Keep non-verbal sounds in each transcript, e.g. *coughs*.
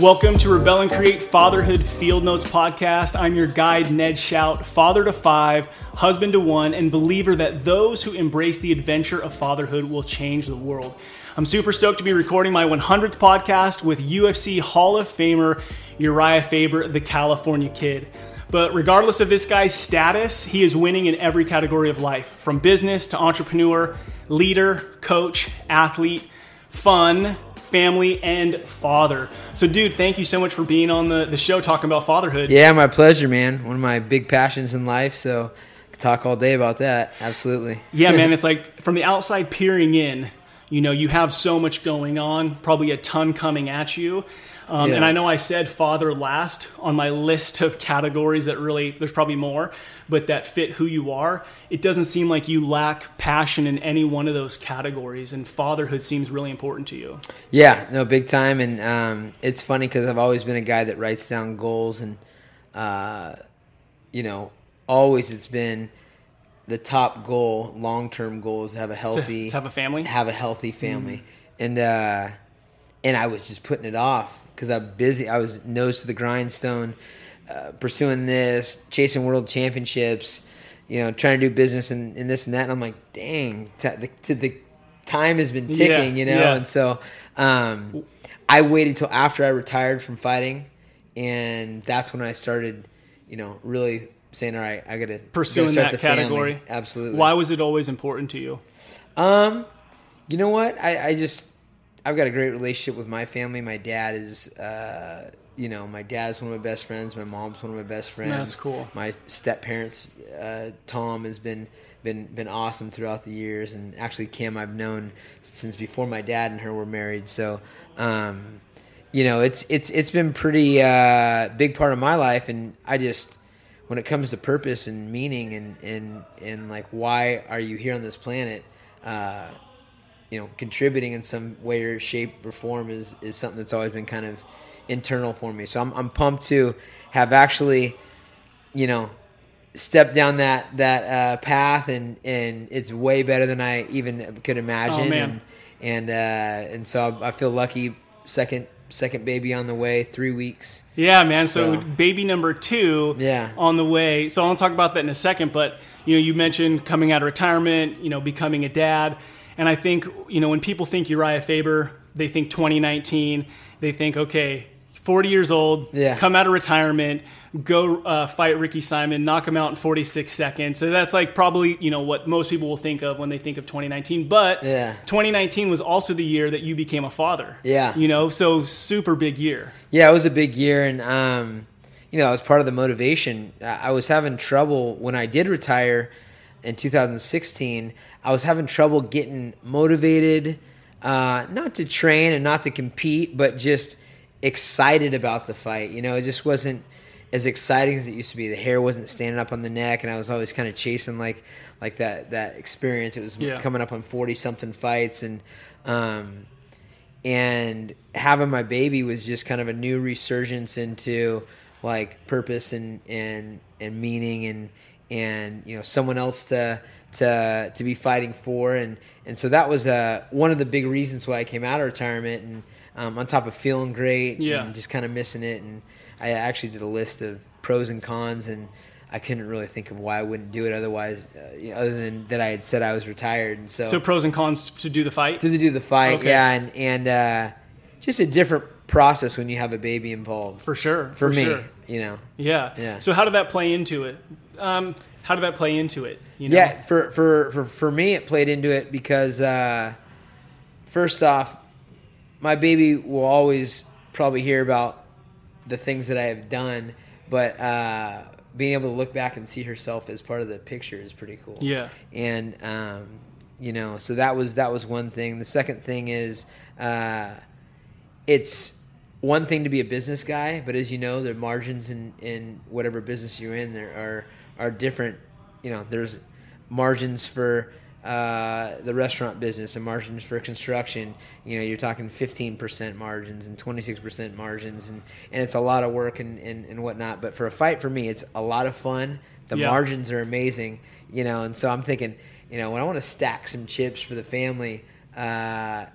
Welcome to Rebel and Create Fatherhood Field Notes podcast. I'm your guide, Ned Schaut, father to five, husband to one, and believer that those who embrace the adventure of fatherhood will change the world. I'm super stoked to be recording my 100th podcast with UFC Hall of Famer Urijah Faber, the California Kid. But regardless of this guy's status, he is winning in every category of life from business to entrepreneur, leader, coach, athlete, fun, family, and father. So, dude, thank you so much for being on the, the show talking about fatherhood. Yeah, my pleasure, man. One of my big passions in life. So, I could talk all day about that. Absolutely. Yeah, man. *laughs* It's like from the outside peering in, you know, you have so much going on, probably a ton coming at you. Um, Yeah. And I know I said father last on my list of categories that really, there's probably more, but that fit who you are. It doesn't seem like you lack passion in any one of those categories, and fatherhood seems really important to you. Yeah, no, big time. And um, it's funny because I've always been a guy that writes down goals, and uh, you know, always it's been the top goal, long term goal is to have a healthy, to have a family. have a healthy family, and uh, and I was just putting it off because I'm busy. I was nose to the grindstone, uh, pursuing this, chasing world championships, you know, trying to do business and, and this and that. And I'm like, dang, t- the, t- the time has been ticking, Yeah, you know. yeah. And so um, I waited till after I retired from fighting, and that's when I started, you know, really saying, all right, I got to Pursuing that category. Absolutely. Why was it always important to you? Um, you know what? I, I just I've got a great relationship with my family. My dad is, uh, you know, my dad's one of my best friends. My mom's one of my best friends. That's cool. My step parents, uh, Tom, has been been been awesome throughout the years, and actually Kim I've known since before my dad and her were married. So, um, you know, it's it's it's been pretty uh, big part of my life, and I just when it comes to purpose and meaning and and and like why are you here on this planet uh, you know contributing in some way or shape or form is is something that's always been kind of internal for me so i'm, I'm pumped to have actually you know stepped down that that uh, path and and it's way better than i even could imagine Oh, and and uh, and so I, I feel lucky second second baby on the way three weeks Yeah, man. So, So- baby number two Yeah. on the way. So I'll talk about that in a second. But you know, you mentioned coming out of retirement, you know, becoming a dad, and I think you know when people think Urijah Faber, they think 2019. They think, okay, 40 years old, Yeah. come out of retirement, go uh, fight Ricky Simon, knock him out in 46 seconds. So that's like probably you know what most people will think of when they think of 2019. But Yeah. 2019 was also the year that you became a father. Yeah. you know, so super big year. Yeah, it was a big year, and um, you know, it was part of the motivation. I I was having trouble when I did retire in 2016. I was having trouble getting motivated, uh, not to train and not to compete, but just excited about the fight. You know, it just wasn't as exciting as it used to be. The hair wasn't standing up on the neck, and I was always kind of chasing like like that that experience. It was Yeah. coming up on 40 something fights, and um, and having my baby was just kind of a new resurgence into like purpose and and and meaning and and you know someone else to to to be fighting for and and so that was uh one of the big reasons why I came out of retirement and um, on top of feeling great Yeah. and just kind of missing it and I actually did a list of pros and cons and I couldn't really think of why I wouldn't do it otherwise uh, you know, other than that I had said I was retired and So so pros and cons to do the fight. to do the fight, Okay. yeah, and and uh, just a different process when you have a baby involved. For sure. For, me, sure. you know, Yeah. Yeah. So how did that play into it? Um, how did that play into it? You know? yeah. For for for for me, it played into it because uh, first off, my baby will always probably hear about the things that I have done, but uh, being able to look back and see herself as part of the picture is pretty cool. Yeah. and um, you know, so that was that was one thing. The second thing is, uh, it's one thing to be a business guy, but as you know, the margins in in whatever business you're in there are are different. You know, there's margins for uh, the restaurant business and margins for construction. You know, you're talking 15% margins and 26% margins, and, and it's a lot of work and, and, and whatnot. But for a fight, for me, it's a lot of fun. The Yeah. margins are amazing, you know, and so I'm thinking, you know, when I want to stack some chips for the family, uh,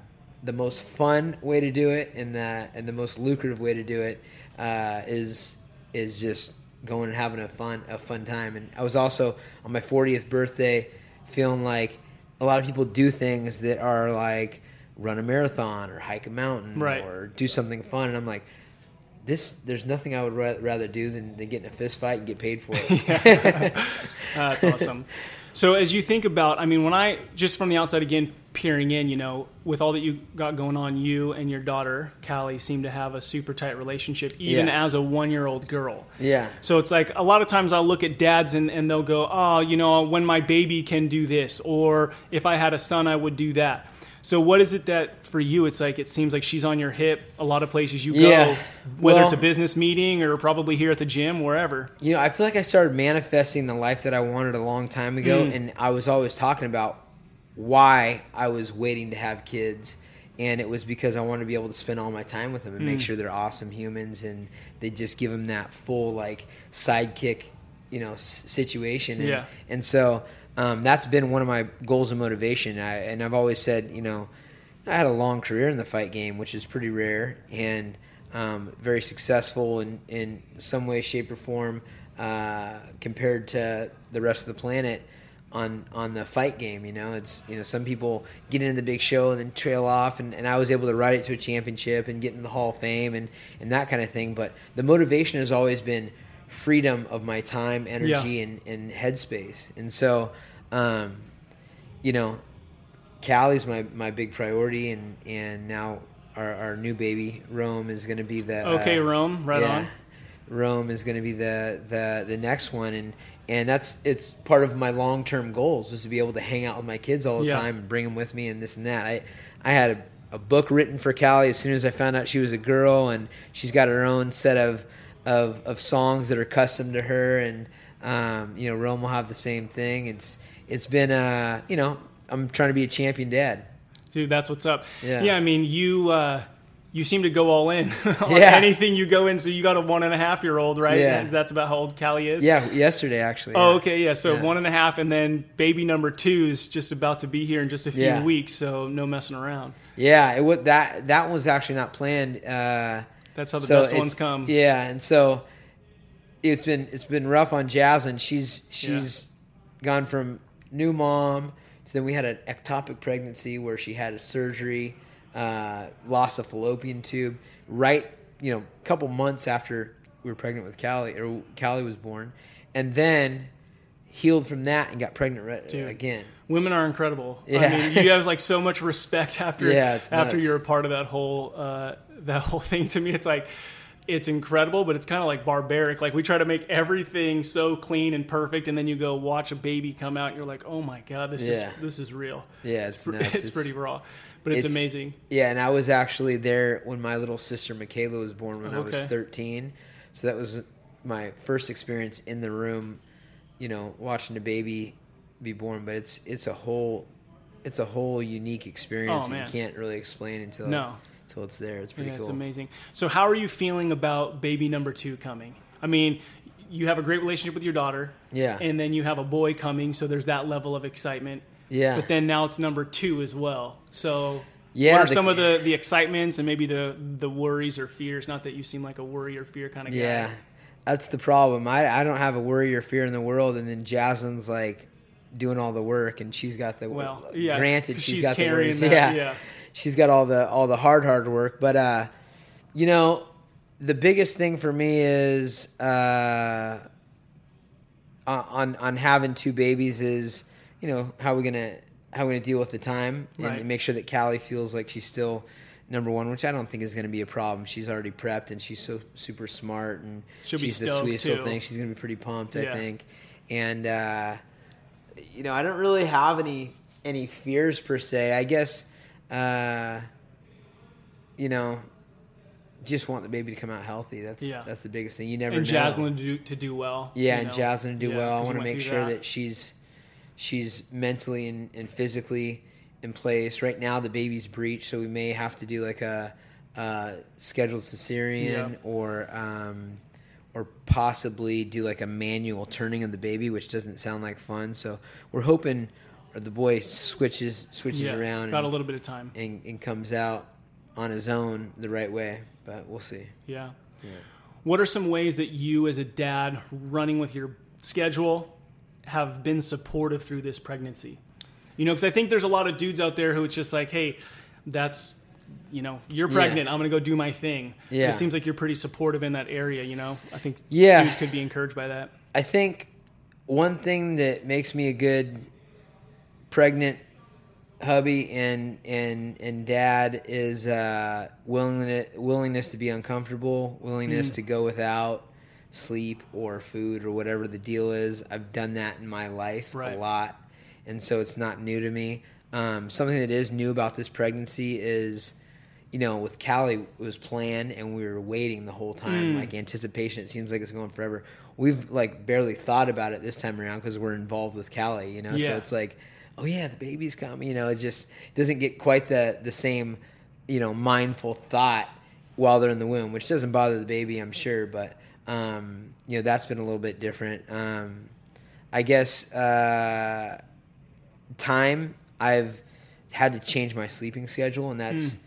the most fun way to do it and the and the most lucrative way to do it uh, is is just going and having a fun a fun time. And I was also on my 40th birthday feeling like a lot of people do things that are like run a marathon or hike a mountain Right. or do something fun, and I'm like. This there's nothing I would ra- rather do than, than get in a fist fight and get paid for it. *laughs* Uh, *laughs* that's awesome. So as you think about, I mean, when I just from the outside again peering in, you know, with all that you got going on, you and your daughter Callie seem to have a super tight relationship, even Yeah. as a one-year-old girl. yeah, So it's like a lot of times I'll look at dads and, and they'll go, oh, you know, when my baby can do this, or if I had a son, I would do that. So what is it that for you? It's like it seems like she's on your hip. A lot of places you go, Yeah. whether it's a business meeting or probably here at the gym, wherever. You know, I feel like I started manifesting the life that I wanted a long time ago, Mm. and I was always talking about why I was waiting to have kids, and it was because I wanted to be able to spend all my time with them and Mm. make sure they're awesome humans, and they just give them that full like sidekick, you know, s- situation. And, Yeah. and so um, that's been one of my goals and motivation. I, and I've always said, you know, I had a long career in the fight game, which is pretty rare, and um, very successful in, in some way, shape, or form uh, compared to the rest of the planet on on the fight game. You know, it's you know some people get into the big show and then trail off, and, and I was able to ride it to a championship and get in the Hall of Fame and and that kind of thing. But the motivation has always been freedom of my time, energy, and, and headspace, and so. Um, you know, Callie's my, my big priority, and, and now our, our new baby Rome is going to be the Okay, uh, Rome, right yeah, on. Rome is going to be the, the the next one, and and that's it's part of my long term goals is to be able to hang out with my kids all the Yeah. time and bring them with me and this and that. I I had a, a book written for Callie as soon as I found out she was a girl, and she's got her own set of of, of songs that are custom to her, and um, you know Rome will have the same thing. It's it's been uh you know I'm trying to be a champion dad. Dude, that's what's up. Yeah. yeah. I mean, you uh, you seem to go all in *laughs* on Yeah. anything you go in. So you got a one and a half year old, right? Yeah. That's- That's about how old Callie is. Yeah, yesterday actually. Oh, yeah. okay, yeah. So Yeah. one and a half, and then baby number two is just about to be here in just a few weeks. So no messing around. Yeah, it was that that was actually not planned. Uh, That's how the so best ones come. Yeah, and so it's been it's been rough on Jaslyn. She's she's gone from new mom to then we had an ectopic pregnancy where she had a surgery, uh, lost a fallopian tube right you know a couple months after we were pregnant with Callie or Callie was born, and then healed from that and got pregnant re- Dude. again. Women are incredible. I mean, you have like so much respect after *laughs* Yeah, after you're a part of that whole uh, that whole *laughs* thing. To me, it's like it's incredible, but it's kind of like barbaric. Like we try to make everything so clean and perfect, and then you go watch a baby come out, you're like, oh my god, this Yeah. is this is real. Yeah, it's It's, *laughs* nuts. it's pretty raw, but it's, it's- amazing. Yeah, and I was actually there when my little sister Michaela was born when I was 13. So that was my first experience in the room, you know, watching the baby be born. But it's it's a whole it's a whole unique experience Oh, you can't really explain until No. until it's there. It's pretty Yeah, cool. it's amazing. So, how are you feeling about baby number two coming? I mean, you have a great relationship with your daughter, Yeah. and then you have a boy coming, so there's that level of excitement. Yeah. But then now it's number two as well. So, Yeah, what are the- some of the the excitements and maybe the the worries or fears? Not that you seem like a worry or fear kind of guy. Yeah, that's the problem. I I don't have a worry or fear in the world, and then Jaslyn's like doing all the work, and she's got the Well, yeah, granted, she's she's got the carrying worries. *laughs* that, yeah, yeah. she's got all the all the hard hard work. But uh, you know, the biggest thing for me is uh, on on having two babies is you know how we're gonna how we're gonna deal with the time and Right. make sure that Callie feels like she's still number one, which I don't think is to be a problem. She's already prepped and she's so super smart and She'll be she's the sweetest too. little thing. She's to be pretty pumped, Yeah. I think. And uh, you know, I don't really have any any fears per se. I guess uh, you know, just want the baby to come out healthy. That's Yeah. that's the biggest thing. You never And know. Jaslyn to do, to do well. Yeah, and know? Jaslyn to do Yeah, well. I want to make sure that. she's she's mentally and, and physically in place. Right now, the baby's breech, so we may have to do like a, uh scheduled cesarean Yeah. or um, or possibly do like a manual turning of the baby, which doesn't sound like fun. So we're hoping or the boy switches switches Yeah, around got and, a little bit of time. and, and comes out on his own the right way. But we'll see. Yeah. Yeah. What are some ways that you, as a dad, running with your schedule, have been supportive through this pregnancy? You know, because I think there's a lot of dudes out there who it's just like, hey, that's, you know, you're Yeah. pregnant. I'm going to go do my thing. Yeah. It seems like you're pretty supportive in that area, you know? I think Yeah. dudes could be encouraged by that. I think one thing that makes me a good pregnant hubby and and and dad is uh, willingness willingness to be uncomfortable, willingness Mm. to go without sleep or food or whatever the deal is. I've done that in my life Right. a lot, and so it's not new to me. Um, something that is new about this pregnancy is, you know, with Callie, it was planned and we were waiting the whole time, Mm. like anticipation. It seems like it's going forever. We've like barely thought about it this time around because we're involved with Callie, you know. Yeah. So it's like, oh yeah, the baby's coming. You know, it just doesn't get quite the the same, you know, mindful thought while they're in the womb, which doesn't bother the baby, I'm sure, but um, you know, that's been a little bit different. Um, I guess uh, time I've had to change my sleeping schedule, and that's Mm.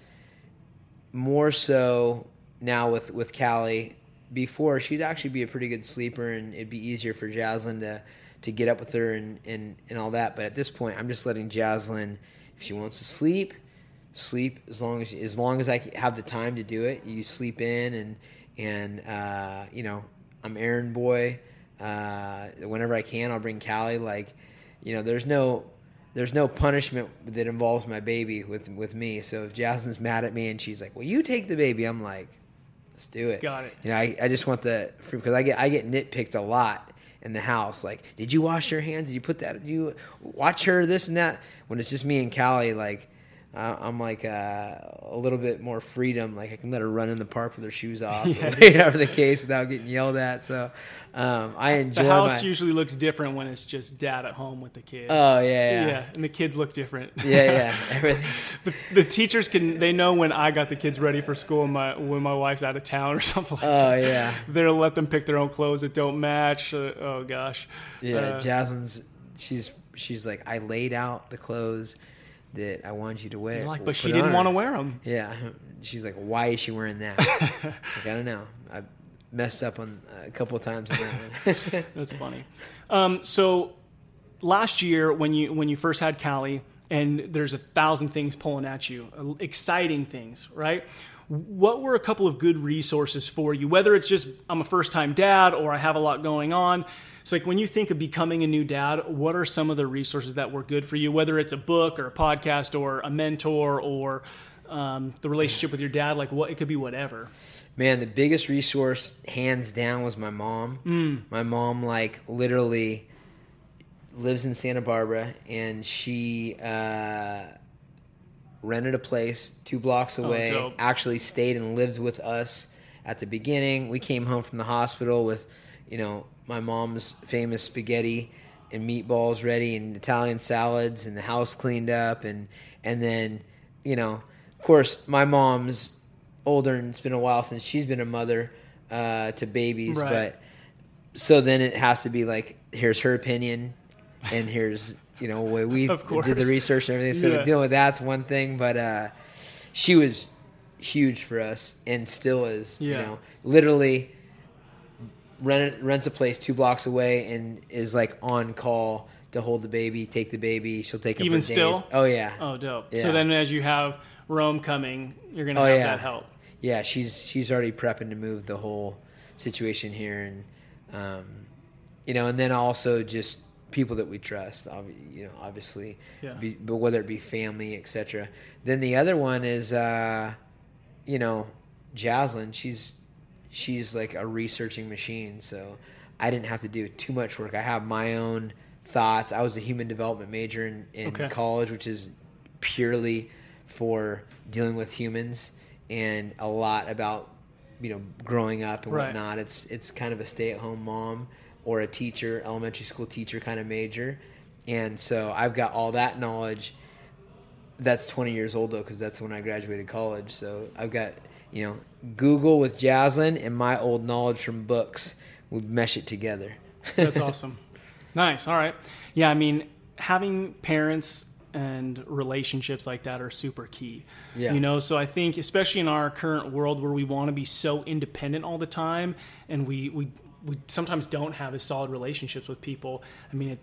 more so now with with Callie. Before she'd actually be a pretty good sleeper, and it'd be easier for Jaslyn to to get up with her and and and all that. But at this point, I'm just letting Jaslyn, if she wants to sleep, sleep as long as as long as I have the time to do it. You sleep in, and and uh, you know I'm errand boy. Uh, whenever I can, I'll bring Callie. Like, you know, there's no there's no punishment that involves my baby with with me. So if Jaslyn's mad at me and she's like, "Well, you take the baby," I'm like, "Let's do it." Got it. You know, I, I just want the because I get I get nitpicked a lot in the house. Like, did you wash your hands? Did you put that? Did you watch her? This and that. When it's just me and Callie, like. I'm like uh, a little bit more freedom. Like I can let her run in the park with her shoes off, *laughs* Yeah. or whatever the case, without getting yelled at. So um, I enjoy The house my. usually looks different when it's just dad at home with the kid. oh yeah, yeah, and the kids look different. yeah, yeah. *laughs* Everything's the, the teachers can they know when I got the kids ready for school and my when my wife's out of town or *laughs* something like that. Oh yeah, They'll let them pick their own clothes that don't match. Uh, oh gosh. yeah. Uh, Jaslyn's she's she's like I laid out the clothes that I wanted you to wear. like, but she didn't want to wear them. Yeah, *laughs* she's like, why is she wearing that? *laughs* like I don't know. I messed up on a couple of times that. *laughs* That's funny. Um, so last year when you when you first had Callie and there's a thousand things pulling at you, uh, exciting things, right? What were a couple of good resources for you? Whether it's just I'm a first time dad or I have a lot going on. So like when you think of becoming a new dad, what are some of the resources that were good for you? Whether it's a book or a podcast or a mentor or um, the relationship with your dad, like what it could be whatever. Man, the biggest resource, hands down, was my mom. My mom, like, literally lives in Santa Barbara, and she uh, rented a place two blocks away. dope. actually stayed and lived with us at the beginning. We came home from the hospital with, you know, my mom's famous spaghetti and meatballs ready, and Italian salads, and the house cleaned up, and and then, you know, of course, my mom's older, and it's been a while since she's been a mother uh, to babies, Right. but so then it has to be like, here's her opinion, and here's you know way we did the research and everything. So Yeah. dealing with that's one thing, but uh, she was huge for us and still is. You know, literally rent rents a place two blocks away and is like on call to hold the baby, take the baby. She'll take him Even for days. still? Oh yeah. Oh, dope. Yeah. So then as you have Rome coming, you're going to Oh, have yeah. that help. yeah, she's she's already prepping to move the whole situation here, and um, you know, and then also just people that we trust, you know, obviously, Yeah. be, but whether it be family, etc. Then the other one is, uh, you know, Jaslyn. She's she's like a researching machine, so I didn't have to do too much work. I have my own thoughts. I was a human development major in, in Okay. college, which is purely for dealing with humans and a lot about you know growing up and Right. whatnot. It's it's kind of a stay at home mom or a teacher, elementary school teacher kind of major, and so I've got all that knowledge. That's 20 years old though, because that's when I graduated college. So I've got you know Google with Jaslyn and my old knowledge from books. We mesh it together. *laughs* That's awesome. Nice. All right. Yeah, I mean, having parents and relationships like that are super key. Yeah. You know, so I think especially in our current world where we want to be so independent all the time and we we we sometimes don't have as solid relationships with people. I mean, it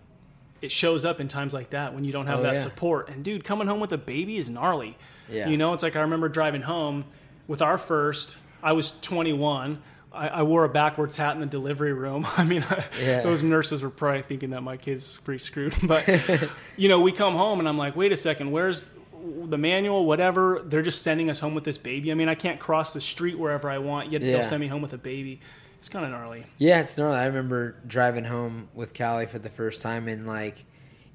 it shows up in times like that when you don't have Oh, that yeah. support. And dude, coming home with a baby is gnarly. Yeah. You know, it's like I remember driving home with our first. I was 21. I, I wore a backwards hat in the delivery room. *laughs* I mean, Yeah. *laughs* those nurses were probably thinking that my kid's pretty screwed. *laughs* But you know, we come home and I'm like, wait a second, where's the manual? Whatever. They're just sending us home with this baby. I mean, I can't cross the street wherever I want. Yet Yeah. they'll send me home with a baby. It's kind of gnarly. Yeah, it's gnarly. I remember driving home with Callie for the first time, and like,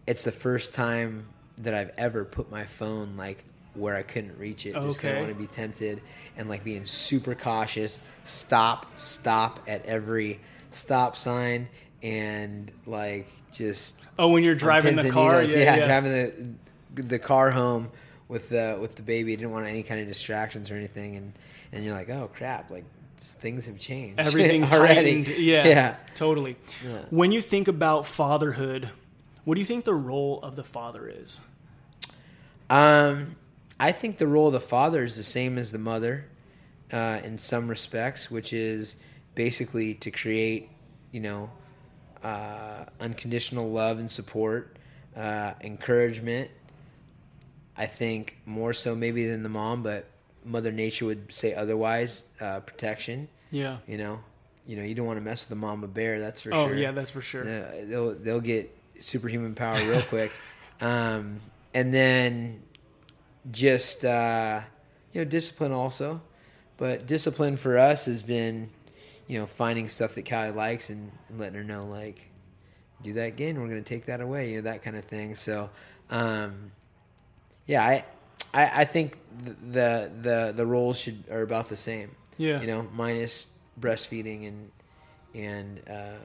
it's the first time that I've ever put my phone like where I couldn't reach it. Just 'cause I Okay. want to be tempted, and like being super cautious. Stop, stop at every stop sign, and like just Oh, when you're driving the car, needles. yeah, yeah. driving the the car home with the with the baby. I didn't want any kind of distractions or anything, and and you're like, oh crap, like things have changed. *laughs* Everything's already. tightened. *laughs* Yeah, yeah. totally. Yeah. When you think about fatherhood, what do you think the role of the father is? Um, I think the role of the father is the same as the mother, uh, in some respects, which is basically to create, you know, uh, unconditional love and support, uh, encouragement. I think more so maybe than the mom, but Mother Nature would say otherwise. Uh, protection, Yeah. you know, you know, you don't want to mess with a mama bear. That's for oh, sure. Oh yeah, that's for sure. Uh, they'll they'll get superhuman power real quick, *laughs* um, and then just uh, you know discipline also. But discipline for us has been, you know, finding stuff that Callie likes and, and letting her know like, do that again, we're going to take that away, you know, that kind of thing. So, um, yeah, I, I I think the the the roles should are about the same. Yeah. You know, minus breastfeeding and and uh,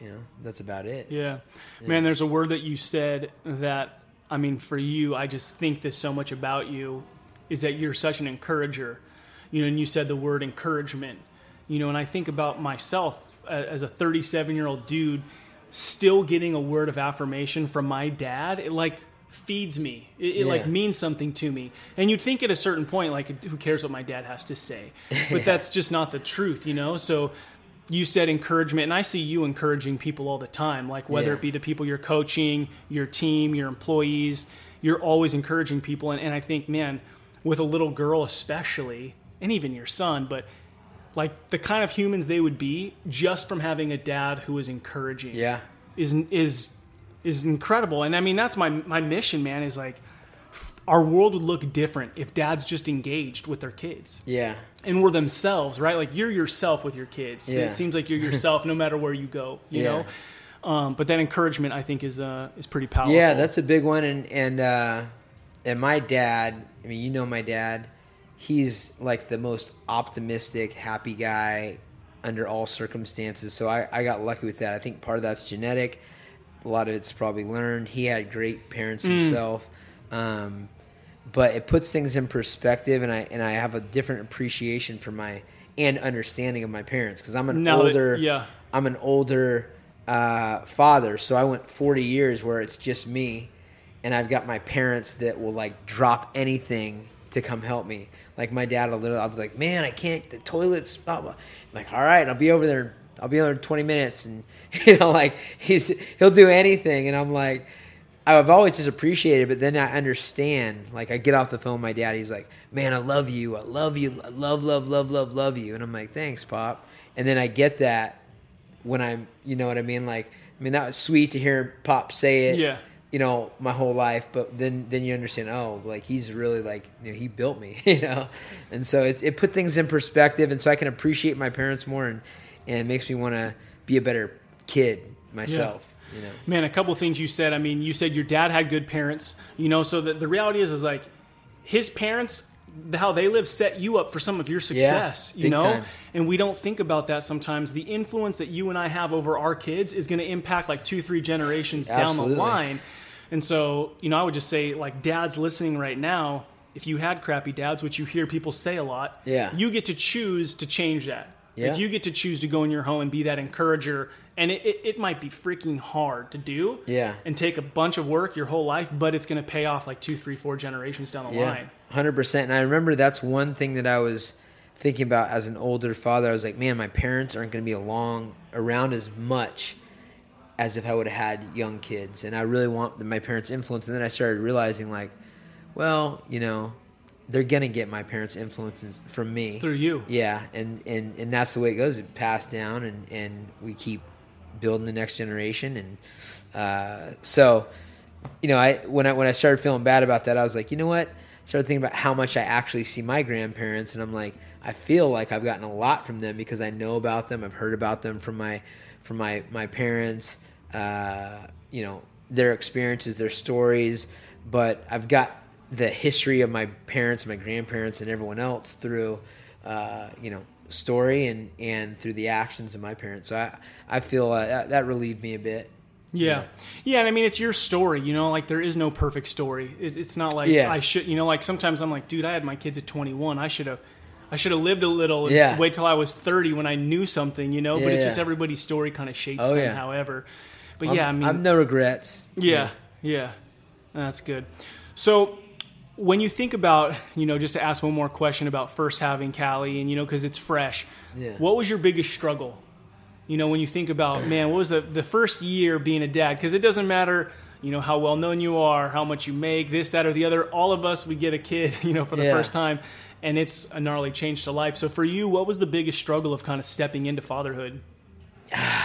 you know that's about it. Yeah. Man, there's a word that you said that, I mean, for you, I just think this so much about you is that you're such an encourager. You know, and you said the word encouragement. You know, and I think about myself as a 37 year old dude still getting a word of affirmation from my dad. It like feeds me. It, it like means something to me. And you'd think at a certain point, like, who cares what my dad has to say? *laughs* But that's just not the truth, you know? So you said encouragement, and I see you encouraging people all the time, like whether Yeah. it be the people you're coaching, your team, your employees, you're always encouraging people. And, and I think, man, with a little girl especially, and even your son, but like the kind of humans they would be just from having a dad who is encouraging Yeah. is is is incredible. And I mean, that's my my mission, man. Is like f- our world would look different if dads just engaged with their kids Yeah. and were themselves, right? Like you're yourself with your kids. Yeah. It seems like you're yourself no matter where you go. You Yeah. know. Um, but that encouragement, I think, is uh, is pretty powerful. Yeah, that's a big one, and and uh, and my dad. I mean, you know my dad. He's like the most optimistic, happy guy under all circumstances. So I, I got lucky with that. I think part of that's genetic. A lot of it's probably learned. He had great parents Mm. himself, um, but it puts things in perspective, and I and I have a different appreciation for my and understanding of my parents because I'm an Now that- older. yeah. I'm an older uh, father, so I went 40 years where it's just me, and I've got my parents that will like drop anything to come help me. Like my dad, will literally, I'll be like, "Man, I can't. The toilet's blah blah." I'm like, "All right, I'll be over there. I'll be over in 20 minutes," and *laughs* you know, like he's he'll do anything, and I'm like. I've always just appreciated, but then I understand. Like I get off the phone, my dad, he's like, "Man, I love you. I love you. I love, love, love, love, love you." And I'm like, "Thanks, pop." And then I get that when I'm, you know what I mean? Like, I mean that was sweet to hear Pop say it. Yeah. You know, my whole life, but then then you understand. Oh, like he's really like you know he built me. *laughs* You know, and so it it put things in perspective, and so I can appreciate my parents more, and and it makes me want to be a better kid myself. You know. Man, a couple things you said. I mean, you said your dad had good parents, you know, so that the reality is, is like his parents, how they live set you up for some of your success, you know? time. And we don't think about that sometimes. The influence that you and I have over our kids is going to impact like two, three generations down the line. And so, you know, I would just say, like, dads listening right now, if you had crappy dads, which you hear people say a lot, Yeah. you get to choose to change that. Yeah. Like you get to choose to go in your home and be that encourager, and it, it, it might be freaking hard to do. Yeah. And take a bunch of work your whole life, but it's going to pay off like two, three, four generations down the line. hundred percent. And I remember that's one thing that I was thinking about as an older father. I was like, man, my parents aren't going to be along around as much as if I would have had young kids, and I really want my parents' influence. And then I started realizing, like, well, you know, they're gonna get my parents' influence from me Through you. Yeah, and and and that's the way it goes. It passed down, and and we keep building the next generation, and uh, so you know, I when I when I started feeling bad about that, I was like, you know what? I started thinking about how much I actually see my grandparents, and I'm like, I feel like I've gotten a lot from them because I know about them. I've heard about them from my from my my parents. Uh, you know, their experiences, their stories, but I've got the history of my parents, my grandparents, and everyone else through, uh, you know, story and and through the actions of my parents. So I I feel uh, that, that relieved me a bit. Yeah. yeah, and I mean it's your story, you know. Like there is no perfect story. It, it's not like Yeah. I should, you know. Like sometimes I'm like, dude, I had my kids at 21. I should have, I should have lived a little. And Yeah. Wait till I was 30 when I knew something, you know. Yeah, but it's just everybody's story kind of shapes Oh, them. However, but I'm- yeah, I mean, I've no regrets. yeah, yeah, that's good. So when you think about, you know, just to ask one more question about first having Callie and you know, because it's fresh. Yeah. What was your biggest struggle? You know, when you think about, *clears throat* man, what was the the first year being a dad? Because it doesn't matter. You know how well known you are, how much you make, this, that, or the other. All of us, we get a kid, *laughs* you know, for the Yeah. first time, and it's a gnarly change to life. So for you, what was the biggest struggle of kind of stepping into fatherhood? *sighs* *sighs*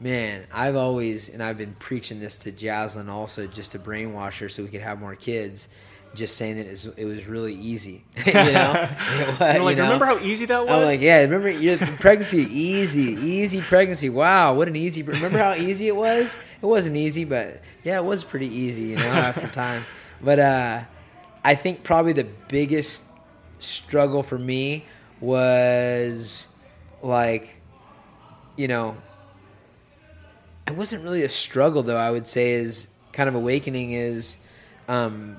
Man, I've always, and I've been preaching this to Jaslyn also just to brainwash her so we could have more kids. Just saying that it was, it was really easy. *laughs* you know? *laughs* Was, like, you know? remember how easy that was? I'm like, yeah, remember your pregnancy, easy, easy pregnancy. Wow, what an easy. Remember how easy it was? It wasn't easy, but yeah, it was pretty easy, you know, after *laughs* time. But uh, I think probably the biggest struggle for me was like, you know, it wasn't really a struggle though. I would say is kind of awakening is um,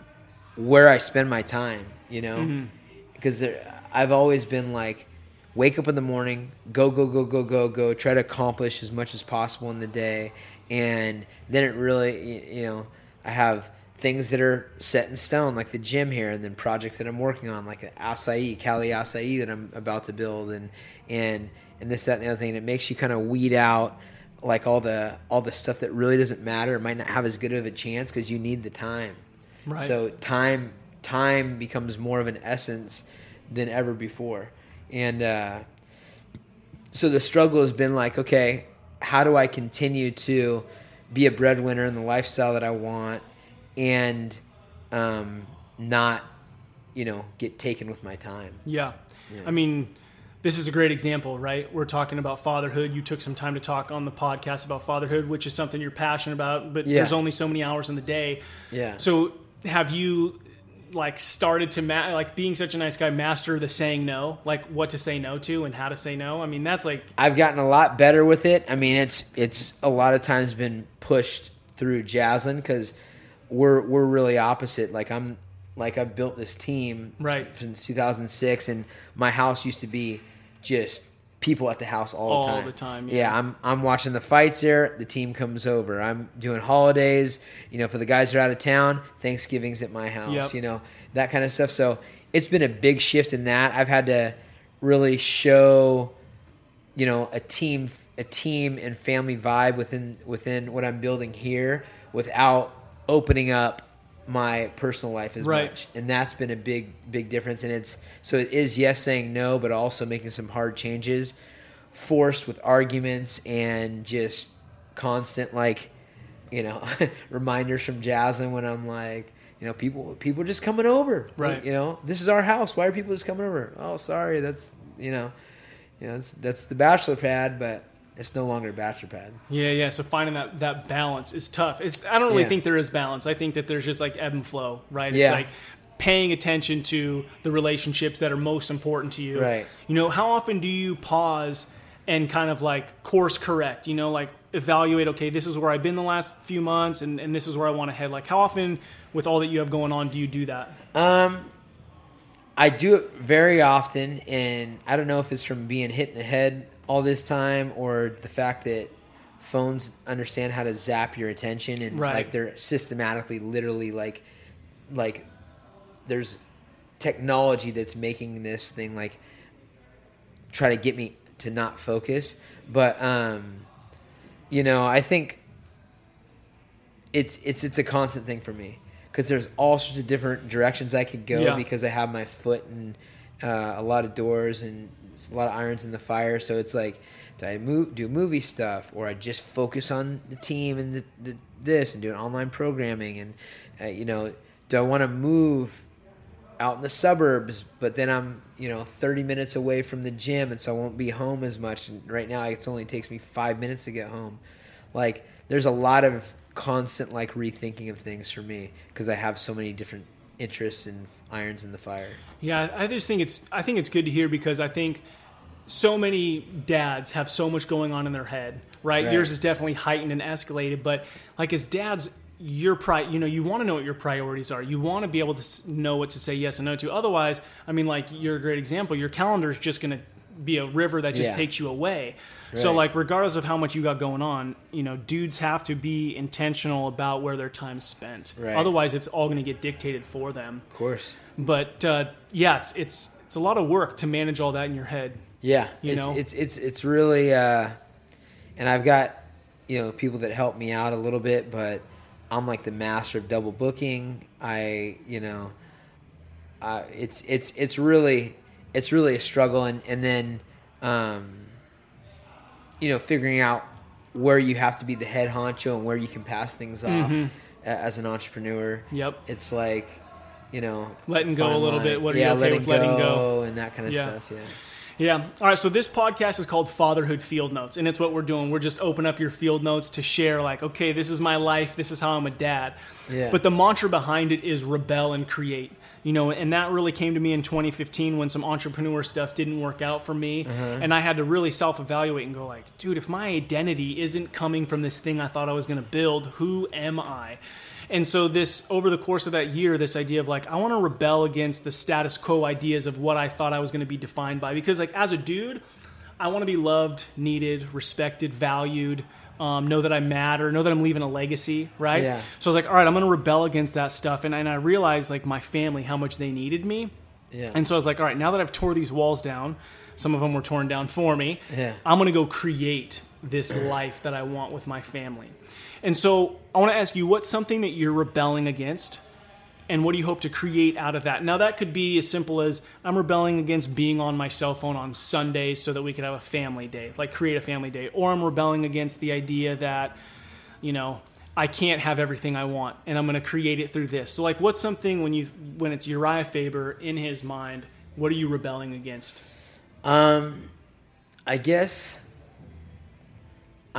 where I spend my time. You know, because there, I've always been like, wake up in the morning, go go go go go go, try to accomplish as much as possible in the day, and then it really, you know, I have things that are set in stone, like the gym here, and then projects that I'm working on, like acai, Cali acai that I'm about to build, and and and this that and the other thing. And it makes you kind of weed out like all the all the stuff that really doesn't matter. Might not have as good of a chance because you need the time. Right. So time time becomes more of an essence than ever before, and uh, so the struggle has been like, okay, how do I continue to be a breadwinner in the lifestyle that I want, and um, not, you know, get taken with my time. Yeah. I mean, this is a great example, right? We're talking about fatherhood. You took some time to talk on the podcast about fatherhood, which is something you're passionate about, but Yeah. there's only so many hours in the day. Yeah. So, have you like started to ma- like being such a nice guy master the saying no, like what to say no to and how to say no? I mean, that's like I've gotten a lot better with it. I mean, it's it's a lot of times been pushed through Jaslyn because we're we're really opposite. Like I'm like I've built this team Right. since 2006, and my house used to be just people at the house all, All the time. the time, Yeah. yeah. I'm I'm watching the fights there. The team comes over. I'm doing holidays. You know, for the guys that are out of town, Thanksgiving's at my house. Yep. You know that kind of stuff. So it's been a big shift in that. I've had to really show you know a team a team and family vibe within within what I'm building here without opening up my personal life as Right. much. And that's been a big big difference. And it's so it is yes saying no but also making some hard changes forced with arguments and just constant like you know *laughs* reminders from Jaslyn when I'm like you know people people just coming over. Right. you know this is our house. Why are people just coming over? Oh sorry. That's you know you know, that's, that's the bachelor pad, but it's no longer a bachelor pad. Yeah, yeah. So finding that that balance is tough. It's I don't really Yeah. think there is balance. I think that there's just like ebb and flow, right? It's Yeah. like paying attention to the relationships that are most important to you. Right. You know, how often do you pause and kind of like course correct, you know, like evaluate, okay, this is where I've been the last few months and, and this is where I want to head. Like how often with all that you have going on do you do that? Um, I do it very often, and I don't know if it's from being hit in the head all this time or the fact that phones understand how to zap your attention and Right. like they're systematically, literally like, like there's technology that's making this thing like try to get me to not focus. But um, you know, I think it's it's it's a constant thing for me because there's all sorts of different directions I could go Yeah. because I have my foot in uh, a lot of doors and a lot of irons in the fire. So it's like, do I move do movie stuff or I just focus on the team and the, the this and doing online programming and uh, you know, do I want to move out in the suburbs, but then I'm, you know, 30 minutes away from the gym, and so I won't be home as much. And right now, it only takes me five minutes to get home. Like, there's a lot of constant, like, rethinking of things for me because I have so many different interests and irons in the fire. Yeah, I just think it's I think it's good to hear because I think so many dads have so much going on in their head, right? Right. Yours is definitely heightened and escalated, but like as dads, your pri you know, you want to know what your priorities are. You want to be able to know what to say yes and no to. Otherwise, I mean, like you're a great example. Your calendar is just going to be a river that just Yeah. takes you away. So like regardless of how much you got going on, you know, dudes have to be intentional about where their time's spent. Right. Otherwise, it's all going to get dictated for them. Of course. But uh, yeah, it's it's it's a lot of work to manage all that in your head. Yeah, You it's, know? it's it's it's really, uh, and I've got you know people that help me out a little bit, but I'm like the master of double booking. I you know, uh, it's it's it's really it's really a struggle, and and then um, you know figuring out where you have to be the head honcho and where you can pass things off Mm-hmm. as an entrepreneur. Yep. It's like you know Letting go a little line. bit. What are you yeah, okay with letting go? and that kind of Yeah. stuff. Yeah. Yeah. All right. So this podcast is called Fatherhood Field Notes, and it's what we're doing. We're just open up your field notes to share, like, okay, this is my life. This is how I'm a dad. Yeah. But the mantra behind it is rebel and create. You know, and that really came to me in 2015 when some entrepreneur stuff didn't work out for me, uh-huh. and I had to really self-evaluate and go, like, dude, if my identity isn't coming from this thing I thought I was going to build, who am I? And so this over the course of that year, this idea of like I want to rebel against the status quo ideas of what I thought I was going to be defined by because like as a dude, I want to be loved, needed, respected, valued, um, know that I matter, know that I'm leaving a legacy, right? Yeah. So I was like, all right, I'm going to rebel against that stuff, and, and I realized like my family how much they needed me, Yeah. and so I was like, all right, now that I've tore these walls down, some of them were torn down for me. Yeah. I'm going to go create this life that I want with my family. And so I want to ask you, what's something that you're rebelling against? And what do you hope to create out of that? Now, that could be as simple as I'm rebelling against being on my cell phone on Sundays so that we could have a family day, like create a family day. Or I'm rebelling against the idea that, you know, I can't have everything I want and I'm going to create it through this. So, like, what's something when you when it's Urijah Faber in his mind, what are you rebelling against? Um, I guess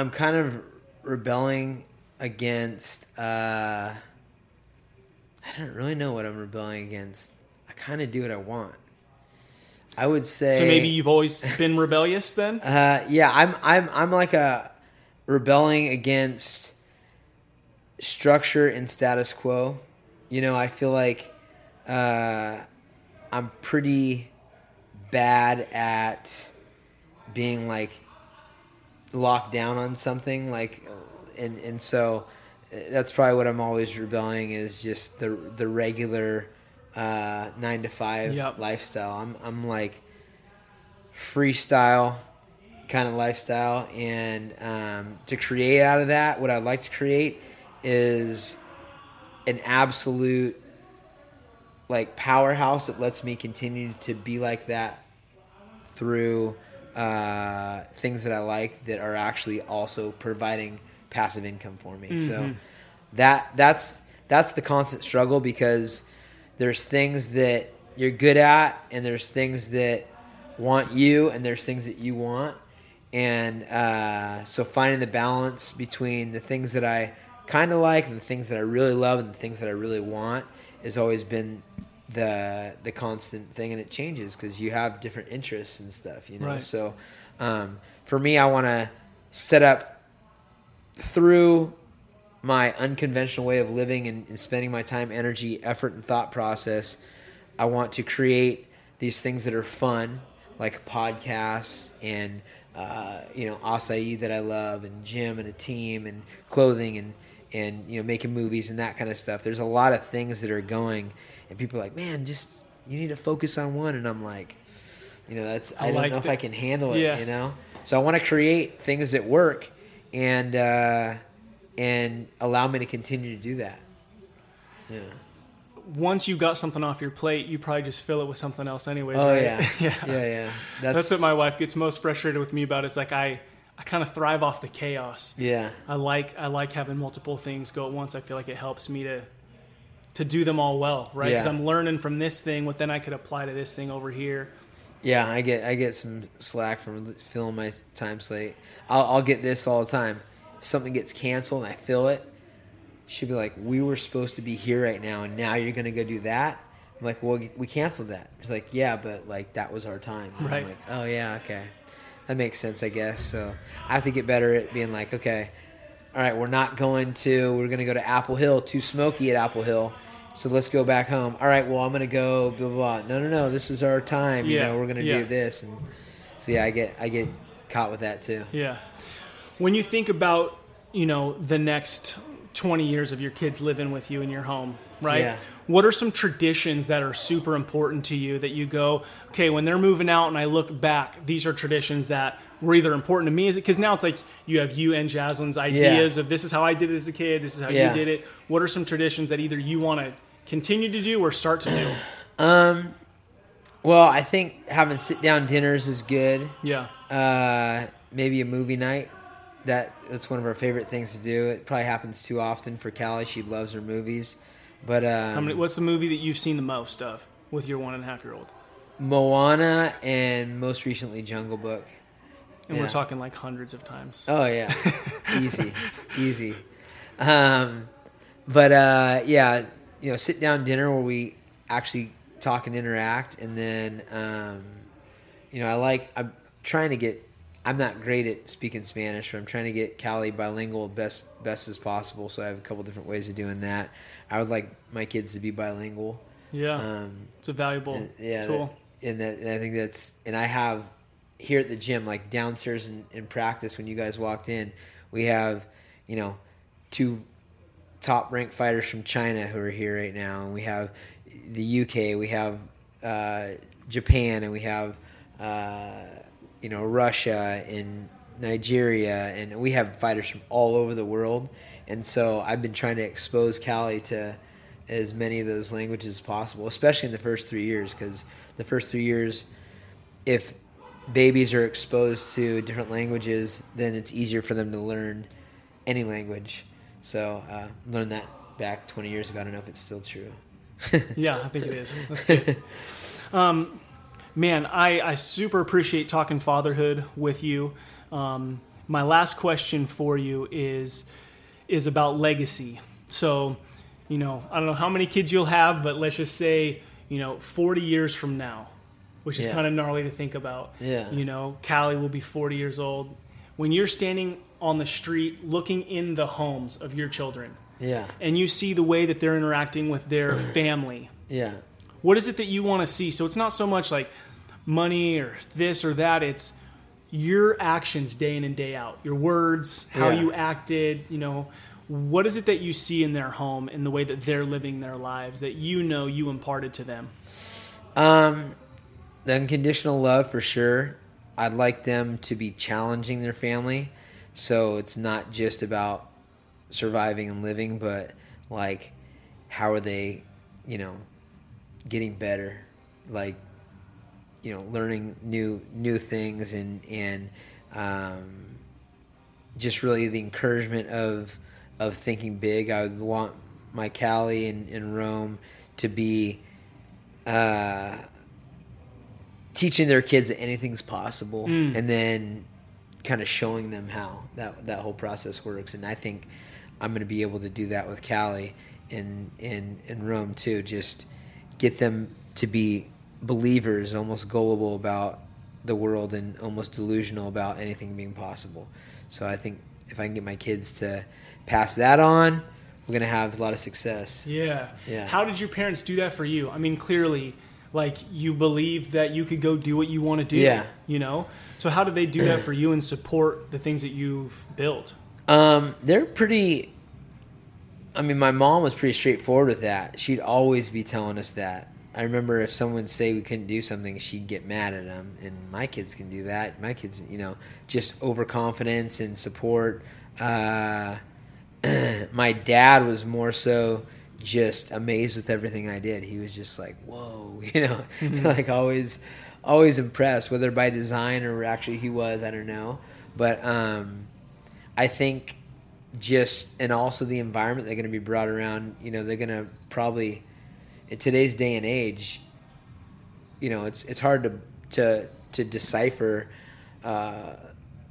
I'm kind of rebelling against. Uh, I don't really know what I'm rebelling against. I kind of do what I want. I would say. So maybe you've always *laughs* been rebellious then? Uh, yeah, I'm. I'm. I'm like a rebelling against structure and status quo. You know, I feel like uh, I'm pretty bad at being like locked down on something. Like, and and so uh, that's probably what I'm always rebelling is just the the regular uh, nine to five Yep. lifestyle. I'm I'm like freestyle kind of lifestyle and um, to create out of that what i'd like to create is an absolute like powerhouse that lets me continue to be like that through uh, things that i like that are actually also providing passive income for me. So that that's that's the constant struggle because there's things that you're good at and there's things that want you and there's things that you want. And uh, so finding the balance between the things that i kind of like and the things that i really love and the things that i really want has always been the the constant thing and it changes because you have different interests and stuff you know Right. so um, for me i want to set up through my unconventional way of living and, and spending my time, energy, effort, and thought process, I want to create these things that are fun, like podcasts and uh, you know acai that I love, and gym and a team and clothing and and you know making movies and that kind of stuff. There's a lot of things that are going, and people are like, man, just you need to focus on one, and I'm like, you know, that's I, I don't know if. I can handle it, Yeah. you know. So I want to create things that work, and uh, and allow me to continue to do that. Yeah. Once you got something off your plate, you probably just fill it with something else, anyways. Oh right? yeah. *laughs* yeah. yeah, yeah. That's, That's what my wife gets most frustrated with me about. Is like I, I kind of thrive off the chaos. yeah, I like I like having multiple things go at once. I feel like it helps me to to do them all well, right? Because Yeah. I'm learning from this thing, what then I could apply to this thing over here. yeah. I get I get some slack from filling my time slate. I'll, I'll get this all the time. Something gets canceled and I fill it. She'll be like, "We were supposed to be here right now, and now you're gonna go do that." I'm like, "Well, we canceled that." She's like, "Yeah, but like that was our time." And Right. I'm like, "Oh yeah, okay, that makes sense, I guess." So I have to get better at being like, "Okay, all right, we're not going to. We're gonna go to Apple Hill. Too smoky at Apple Hill." So let's go back home. All right. Well, I'm gonna go. Blah blah. blah. No, no, no. This is our time. You Yeah, know, we're gonna yeah. do this. And so yeah, I get I get caught with that too. Yeah. When you think about, you know, the next 20 years of your kids living with you in your home, right? Yeah. What are some traditions that are super important to you that you go, okay, when they're moving out and I look back, these are traditions that were either important to me as because now it's like you have you and Jaslyn's ideas of this is how I did it as a kid, this is how Yeah. you did it. What are some traditions that either you want to continue to do or start to do? *sighs* Um. Well, I think having sit down dinners is good. Yeah. Uh, maybe a movie night. That that's one of our favorite things to do. It probably happens too often for Callie. She loves her movies, but um, How many, what's the movie that you've seen the most of with your one and a half year old? Moana and most recently Jungle Book. And Yeah. we're talking like hundreds of times. Oh yeah, *laughs* easy, easy. Um, but uh, yeah, you know, sit down dinner where we actually talk and interact, and then um, you know, I like I'm trying to get. I'm not great at speaking Spanish, but I'm trying to get Callie bilingual best best as possible. So I have a couple different ways of doing that. I would like my kids to be bilingual. Yeah. Um, It's a valuable and- yeah, tool. that- and that and I think that's and I have here at the gym, like downstairs in, in practice when you guys walked in, we have you know two top ranked fighters from China who are here right now, and we have the UK, we have uh, Japan, and we have uh, you know Russia and Nigeria, and we have fighters from all over the world. And so I've been trying to expose Callie to as many of those languages as possible, especially in the first three years, because the first three years, if babies are exposed to different languages, then it's easier for them to learn any language. So uh, learned that back 20 years ago. I don't know if it's still true. *laughs* Yeah, I think it is. That's good. um, man, I, I super appreciate talking fatherhood with you. Um, my last question for you is is about legacy. So, you know, I don't know how many kids you'll have, but let's just say, you know, 40 years from now, which is Yeah. kind of gnarly to think about. Yeah. You know, Callie will be 40 years old. When you're standing on the street looking in the homes of your children yeah, and you see the way that they're interacting with their *clears throat* family, yeah, what is it that you want to see? So it's not so much like money or this or that. It's your actions day in and day out, your words, how Yeah. you acted, you know, what is it that you see in their home in the way that they're living their lives that you know you imparted to them? Um, the unconditional love for sure. I'd like them to be challenging their family, so it's not just about surviving and living, but like how are they, you know, getting better, like you know, learning new new things and and um, just really the encouragement of of thinking big. I would want my Callie in, in Rome to be uh, teaching their kids that anything's possible, Mm. and then kind of showing them how that that whole process works. And I think I'm going to be able to do that with Callie in in in Rome too. Just get them to be believers, almost gullible about the world, and almost delusional about anything being possible. So I think if I can get my kids to pass that on, we're going to have a lot of success. Yeah. Yeah. How did your parents do that for you? I mean, clearly, like you believe that you could go do what you want to do. Yeah. You know. So how do they do that *clears throat* for you and support the things that you've built? Um, they're pretty. I mean, my mom was pretty straightforward with that. She'd always be telling us that. I remember if someone would say we couldn't do something, she'd get mad at them. And my kids can do that. My kids, you know, just overconfidence and support. Uh, *clears throat* my dad was more so just amazed with everything I did. He was just like, "Whoa," *laughs* you know, like always, always impressed. Whether by design or actually he was, I don't know. But um, I think just and also the environment they're going to be brought around. You know, they're going to probably in today's day and age. You know, it's it's hard to to to decipher uh,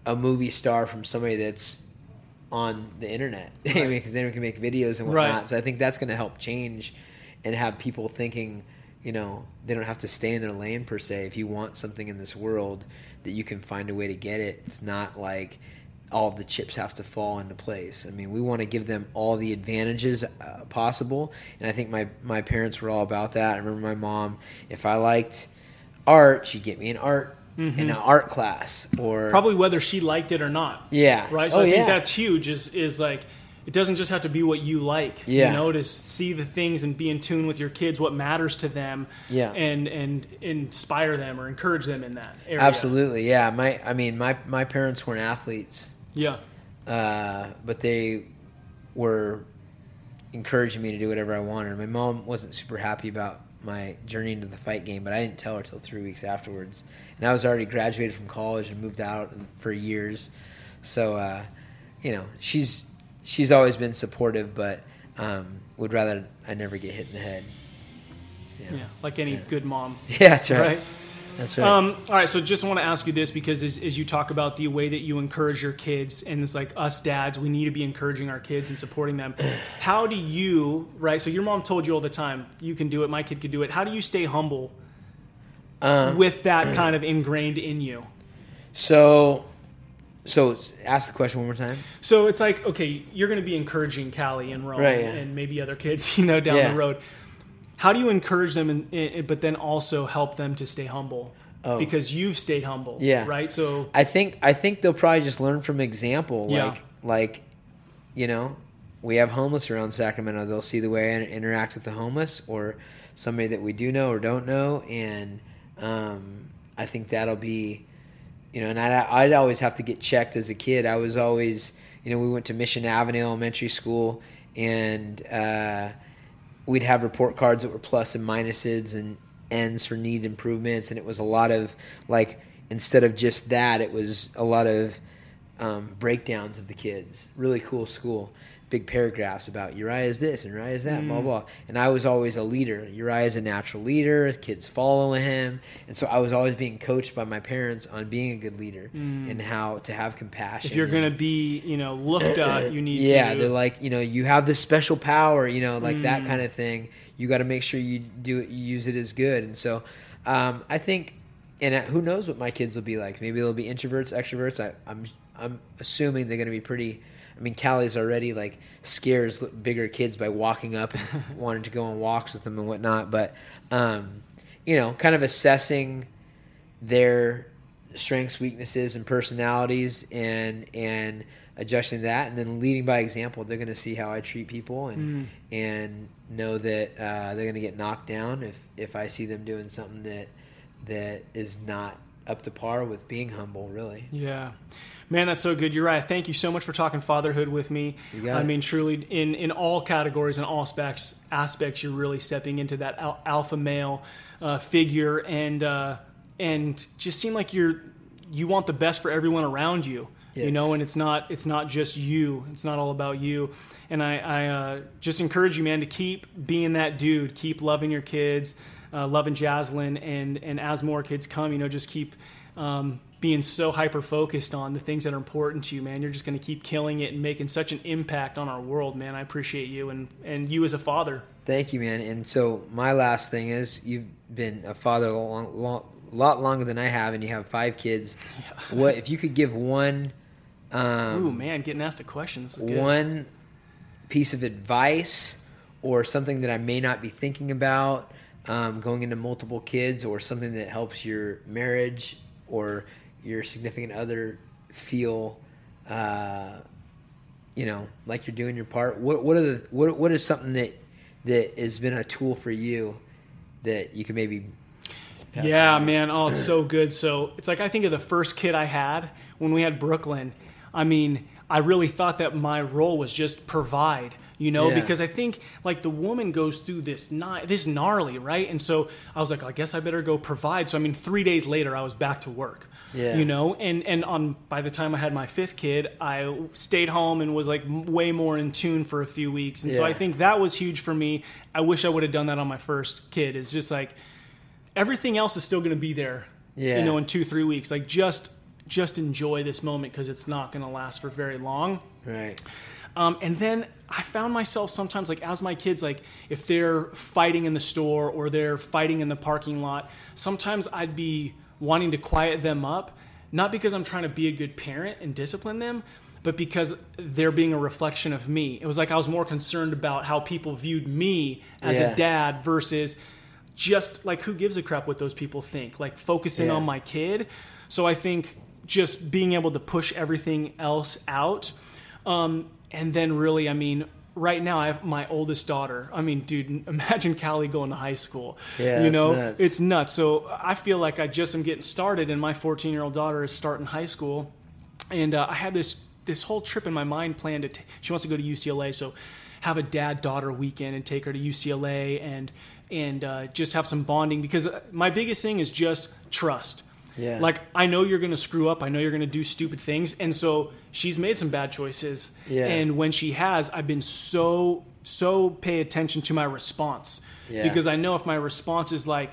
a movie star from somebody that's on the internet *laughs* right. because then we can make videos and whatnot. Right. So I think that's going to help change and have people thinking, you know, they don't have to stay in their lane per se. If you want something in this world, that you can find a way to get it. It's not like all the chips have to fall into place. I mean, we want to give them all the advantages uh, possible, and I think my my parents were all about that. I remember my mom, if I liked art, she'd get me an art mm-hmm. in an art class or probably whether she liked it or not. Yeah. Right. So oh, I think yeah. that's huge. Is is like it doesn't just have to be what you like. Yeah. You know, to see the things and be in tune with your kids, what matters to them. Yeah. And and inspire them or encourage them in that area. Absolutely. Yeah. My I mean my my parents weren't athletes. Yeah. Uh, but they were encouraging me to do whatever I wanted. My mom wasn't super happy about my journey into the fight game, but I didn't tell her till three weeks afterwards. And I was already graduated from college and moved out for years. So, uh, you know, she's she's always been supportive, but um, would rather I never get hit in the head. Yeah, yeah like any yeah. good mom. *laughs* Yeah, that's right. right? That's right. Um, all right, so just want to ask you this because as, as, you talk about the way that you encourage your kids, and it's like us dads, we need to be encouraging our kids and supporting them. *sighs* How do you, right? So your mom told you all the time, you can do it, my kid can do it. How do you stay humble uh, with that *clears throat* kind of ingrained in you? So, so ask the question one more time. So it's like, okay, you're going to be encouraging Callie and Rome right, yeah. and maybe other kids, *laughs* you know, down yeah. the road how do you encourage them and, and, but then also help them to stay humble? Oh. because you've stayed humble yeah. right? So i think i think they'll probably just learn from example yeah. like like you know we have homeless around sacramento. They'll see the way i interact with the homeless or somebody that we do know or don't know. And um, i think that'll be you know and I'd, I'd always have to get checked as a kid. I was always you know we went to mission avenue elementary school and uh, we'd have report cards that were plus and minuses and ends for need improvements, and it was a lot of like instead of just that, it was a lot of um, breakdowns of the kids. Really cool school big paragraphs about Urijah is this and Urijah is that, mm. blah blah. And I was always a leader. Urijah is a natural leader. Kids following him, and so I was always being coached by my parents on being a good leader mm. and how to have compassion. If you're going to be, you know, looked at, *coughs* you need. yeah, to... they're like, you know, you have this special power, you know, like mm. that kind of thing. You got to make sure you do it, you use it as good. And so, um, I think, and who knows what my kids will be like? Maybe they'll be introverts, extroverts. I, I'm I'm assuming they're going to be pretty I mean, Callie's already like scares bigger kids by walking up and *laughs* wanting to go on walks with them and whatnot. But um, you know, kind of assessing their strengths, weaknesses, and personalities, and and adjusting that, and then leading by example. They're going to see how I treat people and mm. and know that uh, they're going to get knocked down if if I see them doing something that that is not up to par with being humble. Really. Yeah. Man, that's so good. You're right. Thank you so much for talking fatherhood with me. I it. mean, truly, in, in all categories and all aspects, aspects, you're really stepping into that al- alpha male uh, figure, and uh, and just seem like you're you want the best for everyone around you. Yes. You know, and it's not it's not just you. It's not all about you. And I, I uh, just encourage you, man, to keep being that dude. Keep loving your kids, uh, loving Jaslyn, and and as more kids come, you know, just keep. Um, being so hyper focused on the things that are important to you, man. You're just going to keep killing it and making such an impact on our world, man. I appreciate you and, and you as a father. Thank you, man. And so my last thing is you've been a father a long, long, lot longer than I have, and you have five kids. Yeah. What if you could give one? Um, Ooh, man, getting asked a question. One piece of advice or something that I may not be thinking about um, going into multiple kids or something that helps your marriage or your significant other feel uh, you know like you're doing your part what what are the what what is something that that has been a tool for you that you can maybe pass Yeah, on? man. Oh, it's so good. So it's like I think of the first kid I had when we had Brooklyn. I mean, I really thought that my role was just provide, you know, Yeah. because I think like the woman goes through this gna- this gnarly, right? And so I was like, I guess I better go provide. So I mean, three days later, I was back to work. Yeah. You know, and and on by the time I had my fifth kid, I stayed home and was like way more in tune for a few weeks. And so I think that was huge for me. I wish I would have done that on my first kid. It's just like everything else is still going to be there. Yeah. You know, in two three weeks, like just just enjoy this moment because it's not going to last for very long. right Um, and then I found myself sometimes, like, as my kids, like, if they're fighting in the store or they're fighting in the parking lot, sometimes I'd be wanting to quiet them up, not because I'm trying to be a good parent and discipline them, but because they're being a reflection of me. It was like I was more concerned about how people viewed me as Yeah. a dad versus just like who gives a crap what those people think, like focusing Yeah. on my kid. So I think just being able to push everything else out. Um, and then really, I mean, right now I have my oldest daughter. I mean, dude, imagine Callie going to high school. Yeah, you it's know, nuts. it's nuts. So I feel like I just am getting started, and my 14 year old daughter is starting high school, and uh, I had this this whole trip in my mind planned to. T- she wants to go to UCLA, so have a dad daughter weekend and take her to UCLA and and uh, just have some bonding because my biggest thing is just trust. Yeah. Like I know you're going to screw up. I know you're going to do stupid things, and so she's made some bad choices. Yeah. And when she has, I've been so so pay attention to my response Yeah. because I know if my response is like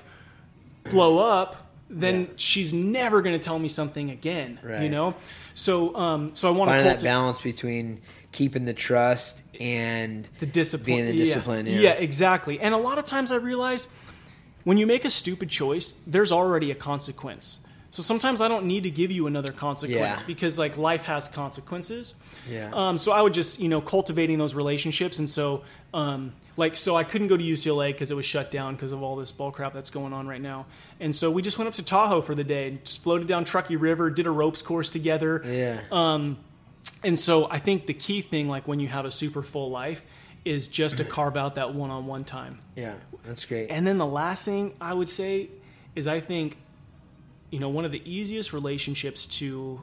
blow up, then Yeah. she's never going to tell me something again. You know. So um so I want to that balance between keeping the trust and the discipline. being the discipline, yeah. yeah, exactly. And a lot of times I realize when you make a stupid choice, there's already a consequence. So sometimes I don't need to give you another consequence Yeah. because like life has consequences. Yeah. Um, so I would just you know cultivating those relationships, and so um, like so I couldn't go to UCLA because it was shut down because of all this bull crap that's going on right now. And so we just went up to Tahoe for the day, and just floated down Truckee River, did a ropes course together. yeah Um, And so I think the key thing, like when you have a super full life, is just to *clears throat* carve out that one-on-one time. yeah that's great And then the last thing I would say is I think, you know, one of the easiest relationships to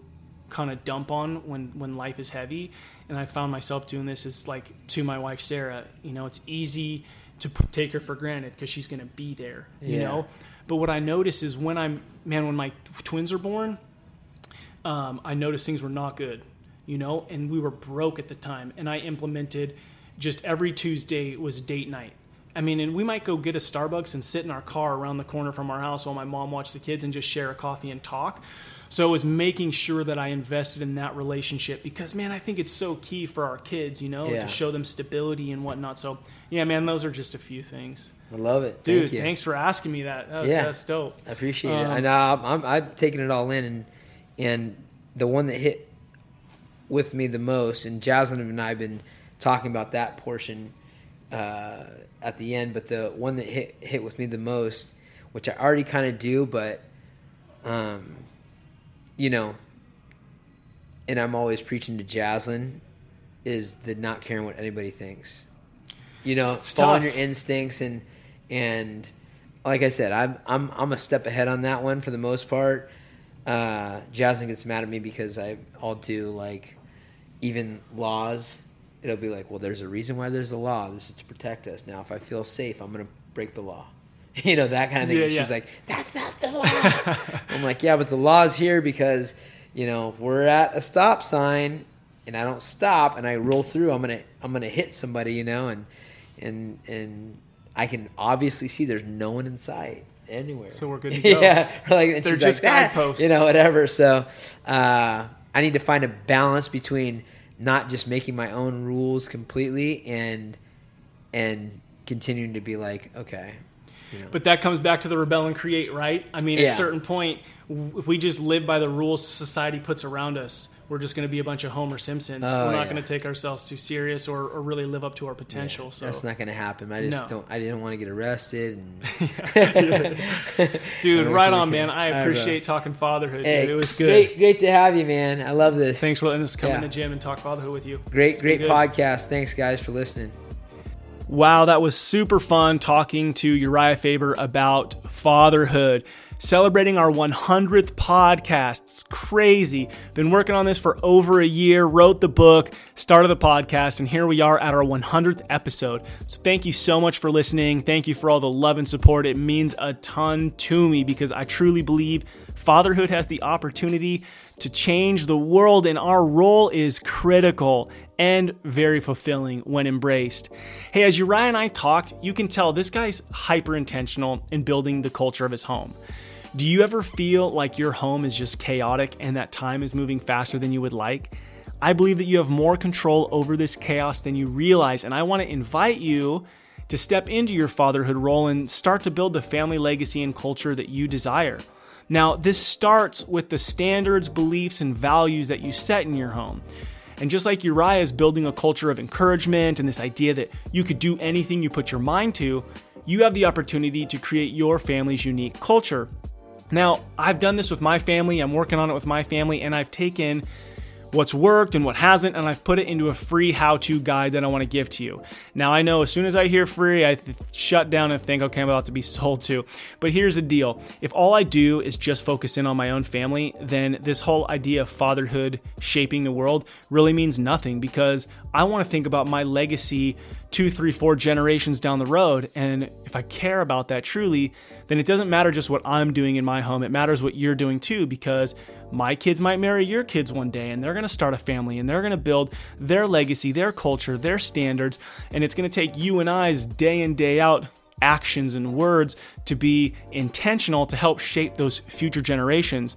kind of dump on when when life is heavy, and I found myself doing this is like to my wife Sarah. You know, it's easy to take her for granted because she's going to be there. You Yeah. know, but what I notice is when I'm man, when my twins are born, um, I noticed things were not good, you know, and we were broke at the time. And I implemented just every Tuesday was date night. I mean, and we might go get a Starbucks and sit in our car around the corner from our house while my mom watched the kids and just share a coffee and talk. So it was making sure that I invested in that relationship because, man, I think it's so key for our kids, you know, Yeah. to show them stability and whatnot. So, yeah, man, those are just a few things. i love it Dude, Thank thanks for asking me that. That was, Yeah. that's dope. I appreciate it. Um, And uh, I'm, I'm taking it all in, and and the one that hit with me the most, and Jaslyn and I have been talking about that portion uh, at the end, but the one that hit hit with me the most, which I already kind of do, but um, you know, and I'm always preaching to Jaslyn, is the not caring what anybody thinks. You know, It's following tough. your instincts and and like I said, I'm I'm I'm a step ahead on that one for the most part. Uh, Jaslyn gets mad at me because I I'll do like even laws. It'll be like, well, there's a reason why there's a law. This is to protect us. Now, if I feel safe, I'm gonna break the law. *laughs* You know that kind of thing. Yeah, and yeah. she's like, that's not the law. *laughs* I'm like, yeah, but the law's here because you know we're at a stop sign and I don't stop and I roll through, I'm gonna I'm gonna hit somebody, you know, and and and I can obviously see there's no one in sight anywhere. So we're good to *laughs* go. yeah, like They're just like, "Ah," guideposts. you know, whatever. So uh, I need to find a balance between not just making my own rules completely and and continuing to be like, okay, You know? But that comes back to the rebel and create, right? I mean, at a certain point, if we just live by the rules society puts around us, we're just going to be a bunch of Homer Simpsons. Oh, we're not yeah. going to take ourselves too serious or, or really live up to our potential. so, That's not going to happen. I just No. don't. I didn't want to get arrested. And *laughs* *laughs* dude, right on, man. I All right, appreciate talking fatherhood. hey, dude. It was good. Great, great to have you, man. I love this. Thanks for letting us come Yeah. in the gym and talk fatherhood with you. Great, It's great podcast. Thanks, guys, for listening. Wow, that was super fun talking to Urijah Faber about fatherhood. Celebrating our 100th podcast. It's crazy. Been working on this for over a year, wrote the book, started the podcast, and here we are at our 100th episode. So thank you so much for listening. Thank you for all the love and support. It means a ton to me because I truly believe fatherhood has the opportunity to change the world, and our role is critical and very fulfilling when embraced. Hey, as Urijah and I talked, you can tell this guy's hyper intentional in building the culture of his home. Do you ever feel like your home is just chaotic and that time is moving faster than you would like? I believe that you have more control over this chaos than you realize, and I want to invite you to step into your fatherhood role and start to build the family legacy and culture that you desire. Now, this starts with the standards, beliefs, and values that you set in your home. And just like Urijah is building a culture of encouragement and this idea that you could do anything you put your mind to, you have the opportunity to create your family's unique culture. Now, I've done this with my family, I'm working on it with my family, and I've taken what's worked and what hasn't, and I've put it into a free how to guide that I want to give to you. Now, I know as soon as I hear free, I th- shut down and think, okay, I'm about to be *laughs* sold to. But here's the deal if all I do is just focus in on my own family, then this whole idea of fatherhood shaping the world really means nothing because I want to think about my legacy two, three, four generations down the road. And if I care about that truly, then it doesn't matter just what I'm doing in my home. It matters what you're doing too, because my kids might marry your kids one day and they're going to start a family and they're going to build their legacy, their culture, their standards. And it's going to take you and I's day in, day out actions and words to be intentional to help shape those future generations.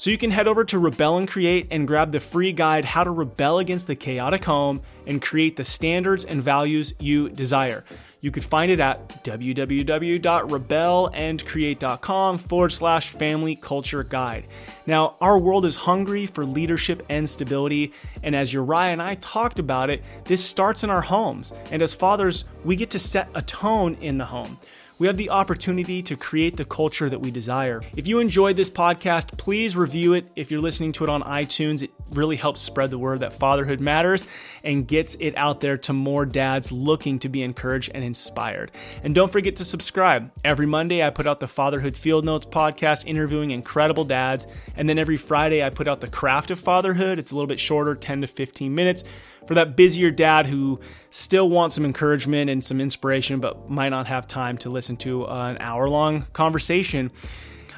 So you can head over to Rebel and Create and grab the free guide How to Rebel Against the Chaotic Home and create the standards and values you desire. You could find it at www.rebelandcreate.com forward slash family culture guide. Now, our world is hungry for leadership and stability, and as Urijah and I talked about it, this starts in our homes. And as fathers, we get to set a tone in the home we have the opportunity to create the culture that we desire. If you enjoyed this podcast, please review it. If you're listening to it on iTunes, it really helps spread the word that fatherhood matters and gets it out there to more dads looking to be encouraged and inspired. And don't forget to subscribe. Every Monday, I put out the Fatherhood Field Notes podcast interviewing incredible dads. And then every Friday, I put out the Craft of Fatherhood. It's a little bit shorter, 10 to 15 minutes for that busier dad who still wants some encouragement and some inspiration, but might not have time to listen to an hour long conversation.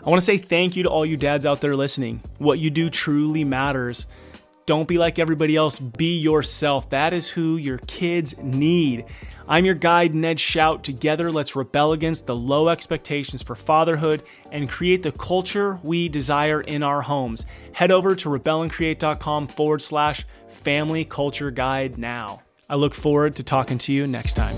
I want to say thank you to all you dads out there listening. What you do truly matters. Don't be like everybody else, be yourself. That is who your kids need. I'm your guide, Ned Schaut. Together, let's rebel against the low expectations for fatherhood and create the culture we desire in our homes. Head over to rebelandcreate.com forward slash family culture guide now. I look forward to talking to you next time.